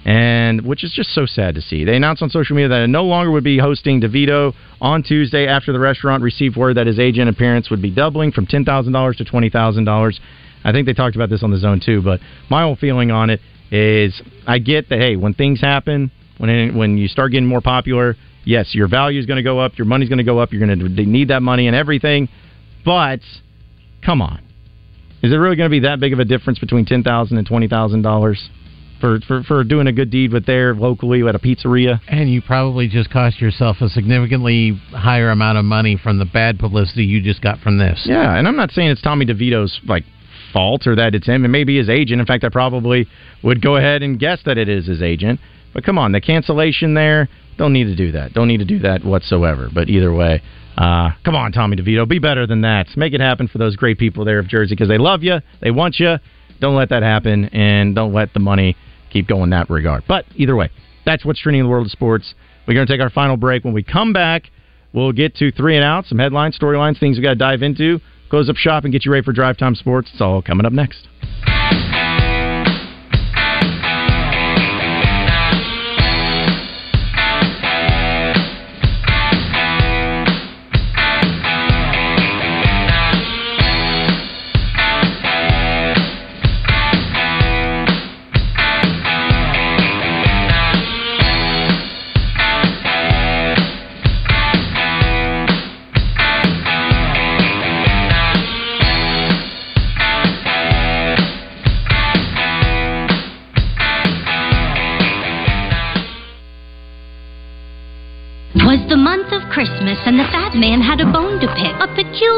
and which is just so sad to see. They announced on social media that it no longer would be hosting DeVito on Tuesday after the restaurant received word that his agent appearance would be doubling from ten thousand dollars to twenty thousand dollars. I think they talked about this on the zone too, but my whole feeling on it is I get that hey, when things happen, when when you start getting more popular, yes, your value is going to go up, your money's going to go up, you're going to need that money and everything, but come on. Is it really going to be that big of a difference between ten thousand and twenty thousand dollars? for, for, for doing a good deed with there locally at a pizzeria. And you probably just cost yourself a significantly higher amount of money from the bad publicity you just got from this. Yeah, and I'm not saying it's Tommy DeVito's like fault or that it's him. It may be his agent. In fact, I probably would go ahead and guess that it is his agent. But come on, the cancellation there, don't need to do that. Don't need to do that whatsoever. But either way, uh, come on, Tommy DeVito, be better than that. Make it happen for those great people there of Jersey because they love you, they want you. Don't let that happen, and don't let the money keep going that regard. But either way, that's what's trending in the world of sports. We're going to take our final break. When we come back, we'll get to three and out, some headlines, storylines, things we got to dive into, close up shop, and get you ready for drive time sports. It's all coming up next.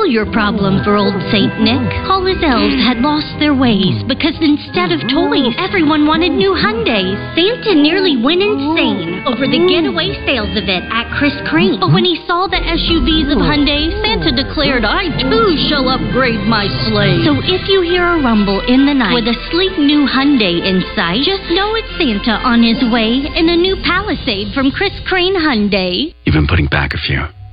Peculiar problem for old Saint Nick. All his elves had lost their ways because instead of toys, everyone wanted new Hyundais. Santa nearly went insane over the getaway sales event at Chris Crane. But when he saw the SUVs of Hyundai, Santa declared, I too shall upgrade my sleigh. So if you hear a rumble in the night with a sleek new Hyundai in sight, just know it's Santa on his way in a new Palisade from Chris Crane Hyundai. You've been putting back a few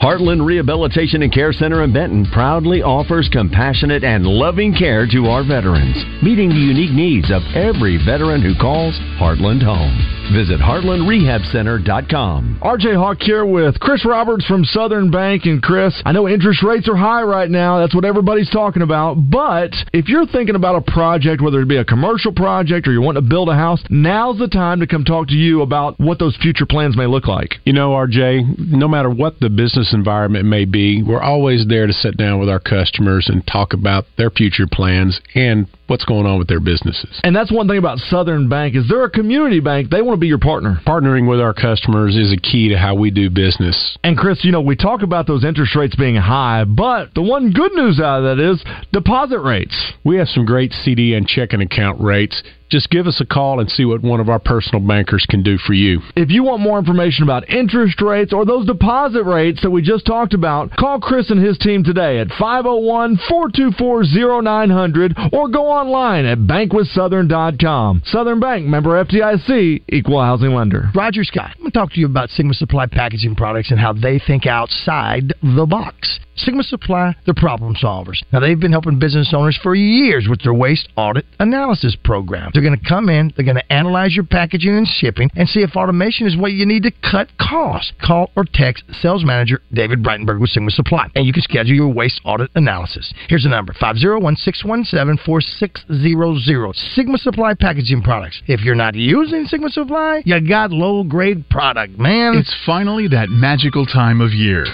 Heartland Rehabilitation and Care Center in Benton proudly offers compassionate and loving care to our veterans, meeting the unique needs of every veteran who calls Heartland home. Visit heartlandrehabcenter.com. RJ Hawk here with Chris Roberts from Southern Bank. And Chris, I know interest rates are high right now. That's what everybody's talking about. But if you're thinking about a project, whether it be a commercial project or you want to build a house, now's the time to come talk to you about what those future plans may look like. You know, RJ, no matter what the business environment may be, we're always there to sit down with our customers and talk about their future plans and what's going on with their businesses. And that's one thing about Southern Bank is they're a community bank. They want to be your partner. Partnering with our customers is a key to how we do business. And Chris, you know, we talk about those interest rates being high, but the one good news out of that is deposit rates. We have some great CD and checking account rates just give us a call and see what one of our personal bankers can do for you. If you want more information about interest rates or those deposit rates that we just talked about, call Chris and his team today at 501 424 0900 or go online at bankwithsouthern.com. Southern Bank, member FDIC, equal housing lender. Roger Scott, I'm going to talk to you about Sigma Supply packaging products and how they think outside the box. Sigma Supply, they're problem solvers. Now, they've been helping business owners for years with their waste audit analysis program. They're going to come in, they're going to analyze your packaging and shipping, and see if automation is what you need to cut costs. Call or text sales manager David Breitenberg with Sigma Supply, and you can schedule your waste audit analysis. Here's the number 501 617 4600. Sigma Supply Packaging Products. If you're not using Sigma Supply, you got low grade product, man. It's finally that magical time of year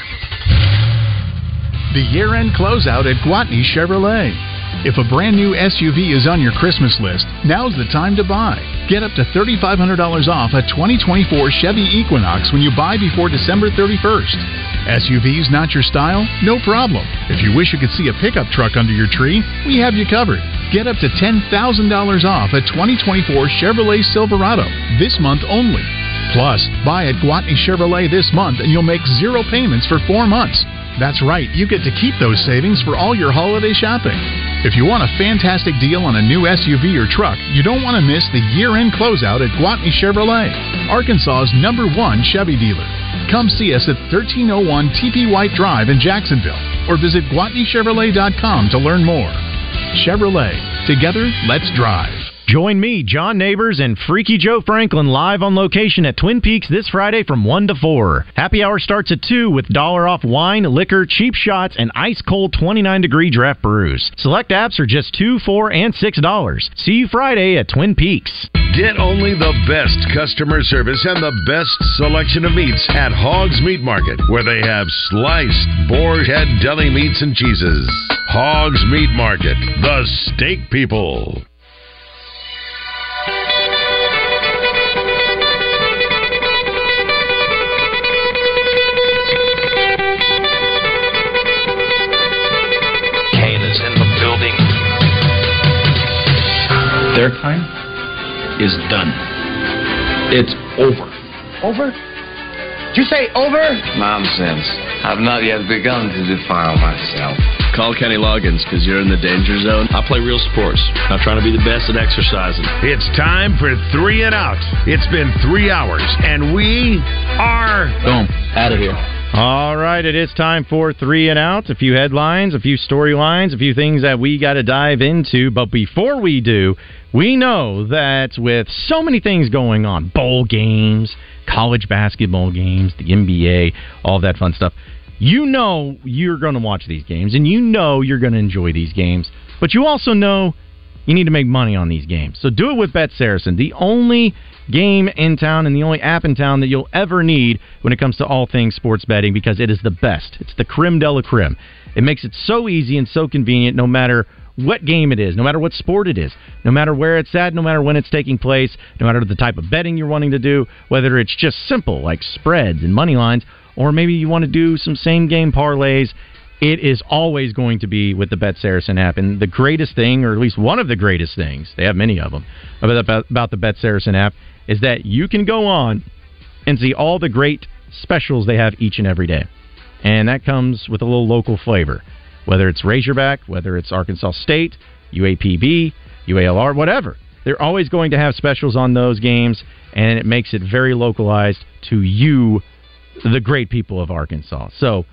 the year end closeout at Gwatney Chevrolet. If a brand new SUV is on your Christmas list, now's the time to buy. Get up to $3,500 off a 2024 Chevy Equinox when you buy before December 31st. SUVs not your style? No problem. If you wish you could see a pickup truck under your tree, we have you covered. Get up to $10,000 off a 2024 Chevrolet Silverado this month only. Plus, buy at Gwatney Chevrolet this month and you'll make zero payments for four months. That's right, you get to keep those savings for all your holiday shopping. If you want a fantastic deal on a new SUV or truck, you don't want to miss the year end closeout at Gwatney Chevrolet, Arkansas's number one Chevy dealer. Come see us at 1301 TP White Drive in Jacksonville or visit GwatneyChevrolet.com to learn more. Chevrolet, together, let's drive. Join me, John Neighbors, and Freaky Joe Franklin live on location at Twin Peaks this Friday from 1 to 4. Happy hour starts at 2 with dollar off wine, liquor, cheap shots, and ice cold 29 degree draft brews. Select apps are just 2 4 and $6. See you Friday at Twin Peaks. Get only the best customer service and the best selection of meats at Hogs Meat Market, where they have sliced boar head deli meats and cheeses. Hogs Meat Market, the steak people. Their time is done. It's over. Over? Did you say over? Nonsense. I've not yet begun to defile myself. Call Kenny Loggins because you're in the danger zone. I play real sports. I'm trying to be the best at exercising. It's time for three and out. It's been three hours, and we are. Boom. Out of here. All right, it is time for three and out. A few headlines, a few storylines, a few things that we got to dive into. But before we do, we know that with so many things going on bowl games, college basketball games, the NBA, all that fun stuff you know you're going to watch these games and you know you're going to enjoy these games, but you also know you need to make money on these games. So do it with Bet Saracen, the only game in town and the only app in town that you'll ever need when it comes to all things sports betting because it is the best. It's the creme de la creme. It makes it so easy and so convenient no matter what game it is, no matter what sport it is, no matter where it's at, no matter when it's taking place, no matter the type of betting you're wanting to do, whether it's just simple like spreads and money lines or maybe you want to do some same game parlays. It is always going to be with the Bet Saracen app. And the greatest thing, or at least one of the greatest things, they have many of them, about, about the Bet Saracen app, is that you can go on and see all the great specials they have each and every day. And that comes with a little local flavor. Whether it's Razorback, whether it's Arkansas State, UAPB, UALR, whatever. They're always going to have specials on those games, and it makes it very localized to you the great people of Arkansas. So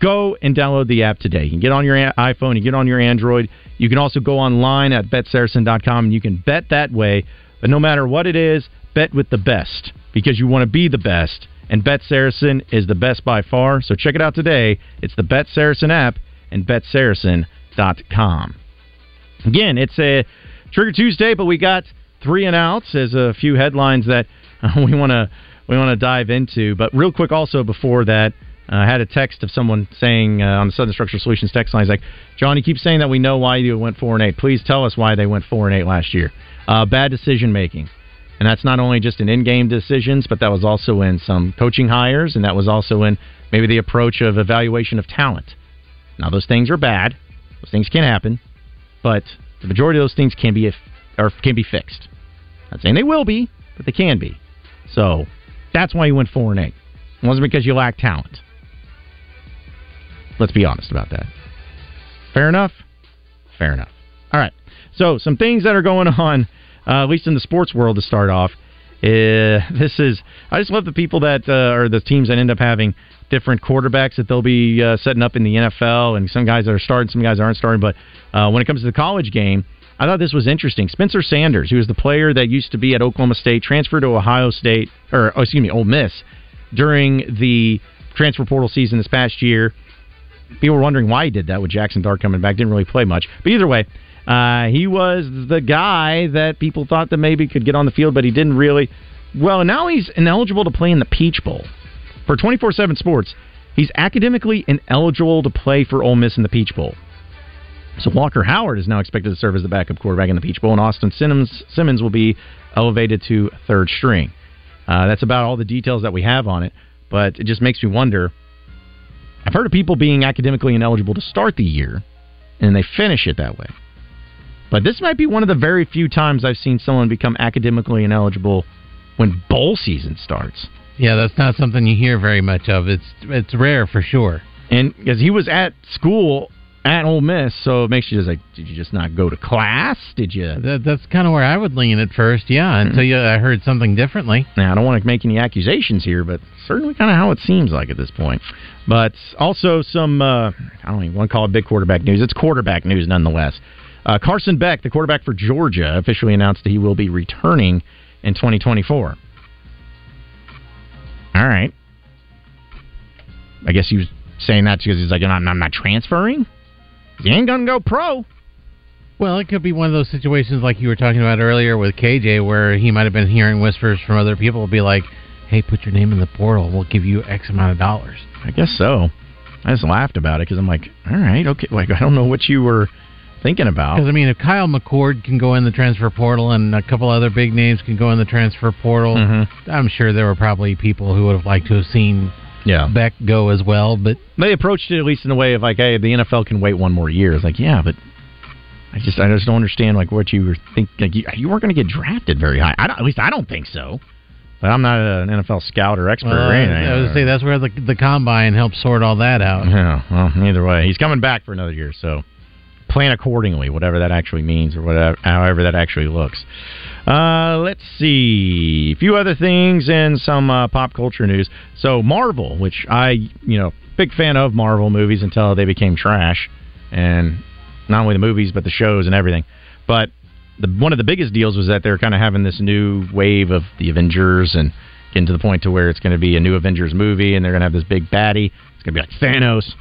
go and download the app today. You can get on your iPhone, you get on your Android. You can also go online at betsaracen.com and you can bet that way. But no matter what it is, bet with the best because you want to be the best. And Bet Saracen is the best by far. So check it out today. It's the Bet Saracen app and betsaracen.com. Again, it's a Trigger Tuesday, but we got three and outs a few headlines that we want to we want to dive into. But real quick, also before that, uh, I had a text of someone saying uh, on the Southern Structural Solutions text line, he's like, "John, you keep saying that we know why you went four and eight. Please tell us why they went four and eight last year. Uh, bad decision making." And that's not only just in in-game decisions, but that was also in some coaching hires, and that was also in maybe the approach of evaluation of talent. Now, those things are bad; those things can happen, but the majority of those things can be or can be fixed. Not saying they will be, but they can be. So that's why you went four and eight. It wasn't because you lacked talent. Let's be honest about that. Fair enough. Fair enough. All right. So some things that are going on, uh, at least in the sports world, to start off. Uh, this is I just love the people that uh, or the teams that end up having different quarterbacks that they'll be uh, setting up in the NFL, and some guys that are starting, some guys aren't starting. But uh, when it comes to the college game, I thought this was interesting. Spencer Sanders, who was the player that used to be at Oklahoma State, transferred to Ohio State, or oh, excuse me, Ole Miss, during the transfer portal season this past year. People were wondering why he did that with Jaxson Dart coming back. Didn't really play much, but either way, uh, he was the guy that people thought that maybe could get on the field, but he didn't really. Well, now he's ineligible to play in the Peach Bowl for 24/7 Sports. He's academically ineligible to play for Ole Miss in the Peach Bowl. So Walker Howard is now expected to serve as the backup quarterback in the Peach Bowl, and Austin Simmons, Simmons will be elevated to third string. Uh, that's about all the details that we have on it, but it just makes me wonder. I've heard of people being academically ineligible to start the year, and they finish it that way. But this might be one of the very few times I've seen someone become academically ineligible when bowl season starts. Yeah, that's not something you hear very much of. It's it's rare for sure. And because he was at school at Ole Miss, so it makes you just like, did you just not go to class? Did you? That, that's kind of where I would lean at first. Yeah, until you, I heard something differently. Now, I don't want to make any accusations here, but certainly kind of how it seems like at this point. But also some, uh, I don't even want to call it big quarterback news. It's quarterback news nonetheless. Uh, Carson Beck, the quarterback for Georgia, officially announced that he will be returning in 2024. All right. I guess he was saying that because he's like, I'm, I'm not transferring. He ain't gonna go pro. Well, it could be one of those situations like you were talking about earlier with KJ, where he might have been hearing whispers from other people, be like, "Hey, put your name in the portal. We'll give you X amount of dollars." I guess so. I just laughed about it because I'm like, all right, okay. Like I don't know what you were thinking about. Because I mean, if Kyle McCord can go in the transfer portal and a couple other big names can go in the transfer portal, Mhm. I'm sure there were probably people who would have liked to have seen Yeah. Beck go as well. But They approached it at least in a way of like, hey, the NFL can wait one more year. It's like, yeah, but I just I just don't understand like what you were thinking. Like you, you weren't going to get drafted very high. I don't, at least I don't think so. But I'm not an NFL scout or expert well, or anything. I was say that's where the the combine helps sort all that out. Yeah, well, either way, he's coming back for another year, so plan accordingly, whatever that actually means or whatever, however that actually looks. Uh, let's see, a few other things and some uh, pop culture news. So Marvel, which I, you know, big fan of Marvel movies until they became trash, and not only the movies but the shows and everything. But the, one of the biggest deals was that they're kind of having this new wave of the Avengers and getting to the point to where it's going to be a new Avengers movie and they're going to have this big baddie. It's going to be like Thanos,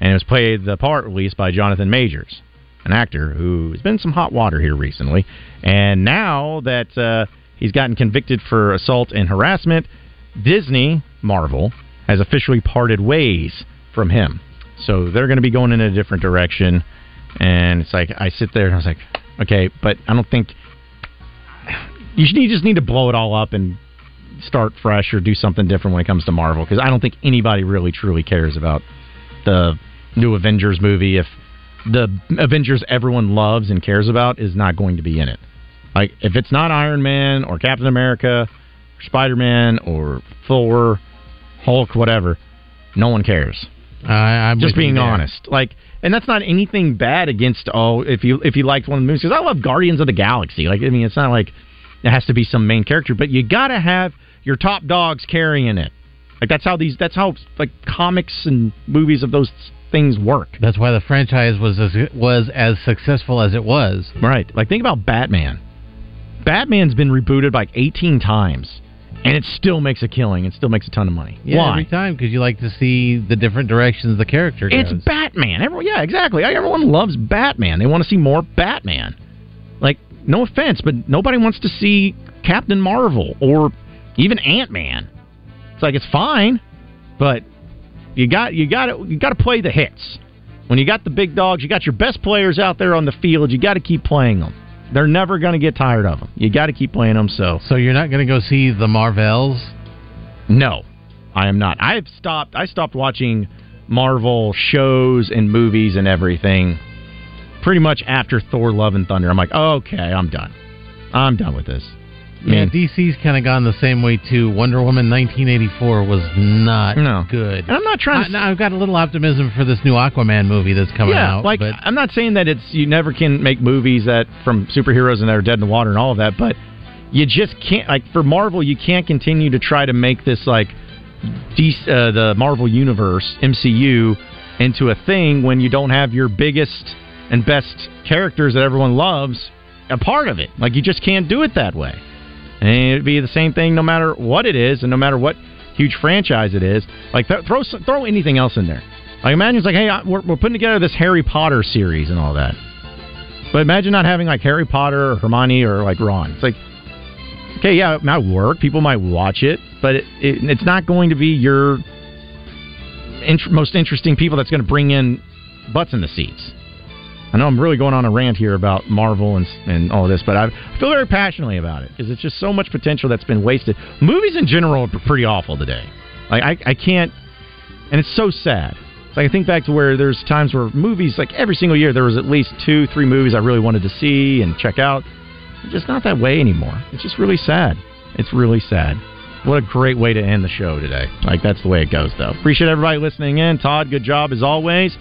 and it was played the part released by Jonathan Majors, an actor who has been some hot water here recently. And now that uh, he's gotten convicted for assault and harassment, Disney Marvel has officially parted ways from him. So they're going to be going in a different direction. And it's like I sit there and I was like, okay, but I don't think you, should, you just need to blow it all up and start fresh or do something different when it comes to Marvel because I don't think anybody really truly cares about the new Avengers movie if the Avengers everyone loves and cares about is not going to be in it. Like if it's not Iron Man or Captain America, or Spider Man or Thor, Hulk, whatever, no one cares. I, I'm just being honest. Like, and that's not anything bad against oh if you if you liked one of the movies because I love Guardians of the Galaxy. Like I mean, it's not like it has to be some main character, but you got to have your top dogs carrying it. Like that's how these that's how like comics and movies of those things work. That's why the franchise was as was as successful as it was. Right. Like think about Batman. Batman's been rebooted like 18 times and it still makes a killing. It still makes a ton of money. Yeah, Why? every time because you like to see the different directions the character goes. It's Batman. Everyone, yeah, exactly. Everyone loves Batman. They want to see more Batman. Like, no offense, but nobody wants to see Captain Marvel or even Ant Man. It's like it's fine, but you got you got to you got to play the hits. When you got the big dogs, you got your best players out there on the field. You got to keep playing them. They're never going to get tired of them. You got to keep playing them. So, so you're not going to go see the Marvels? No, I am not. I've stopped. I stopped watching Marvel shows and movies and everything pretty much after Thor: Love and Thunder. I'm like, okay, I'm done. I'm done with this. Yeah, mean, DC's kind of gone the same way too. Wonder Woman 1984 was not No. good. And I'm not trying to. I, I've got a little optimism for this new Aquaman movie that's coming yeah, out. like but I'm not saying that it's you never can make movies that from superheroes and that are dead in the water and all of that, but you just can't like for Marvel you can't continue to try to make this like DC, uh, the Marvel universe MCU into a thing when you don't have your biggest and best characters that everyone loves a part of it. Like you just can't do it that way. And it'd be the same thing no matter what it is, and no matter what huge franchise it is. Like th- throw throw anything else in there. Like imagine it's like, hey, I- we're, we're putting together this Harry Potter series and all that. But imagine not having like Harry Potter or Hermione or like Ron. It's like, okay, yeah, it might work. People might watch it, but it, it, it's not going to be your int- most interesting people that's going to bring in butts in the seats. I know I'm really going on a rant here about Marvel and and all this, but I feel very passionately about it because it's just so much potential that's been wasted. Movies in general are pretty awful today. Like I, I can't, and it's so sad. It's like I think back to where there's times where movies, like every single year, there was at least two, three movies I really wanted to see and check out. It's just not that way anymore. It's just really sad. It's really sad. What a great way to end the show today. Like that's the way it goes, though. Appreciate everybody listening in. Todd, good job as always.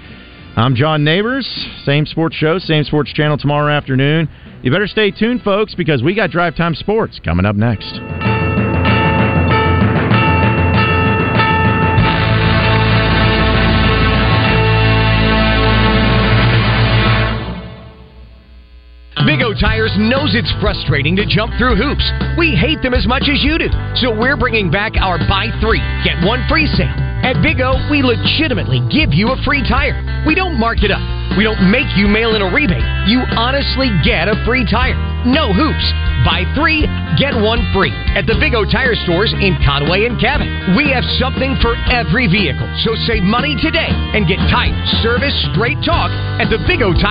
I'm John Neighbors. Same sports show, same sports channel tomorrow afternoon. You better stay tuned, folks, because we got Drive Time Sports coming up next. Big O Tires knows it's frustrating to jump through hoops. We hate them as much as you do. So we're bringing back our buy three, get one free sale. At Big O, we legitimately give you a free tire. We don't mark it up. We don't make you mail in a rebate. You honestly get a free tire. No hoops. Buy three, get one free at the Big O Tire stores in Conway and Cabot. We have something for every vehicle. So save money today and get tires, service, straight talk at the Big O Tire.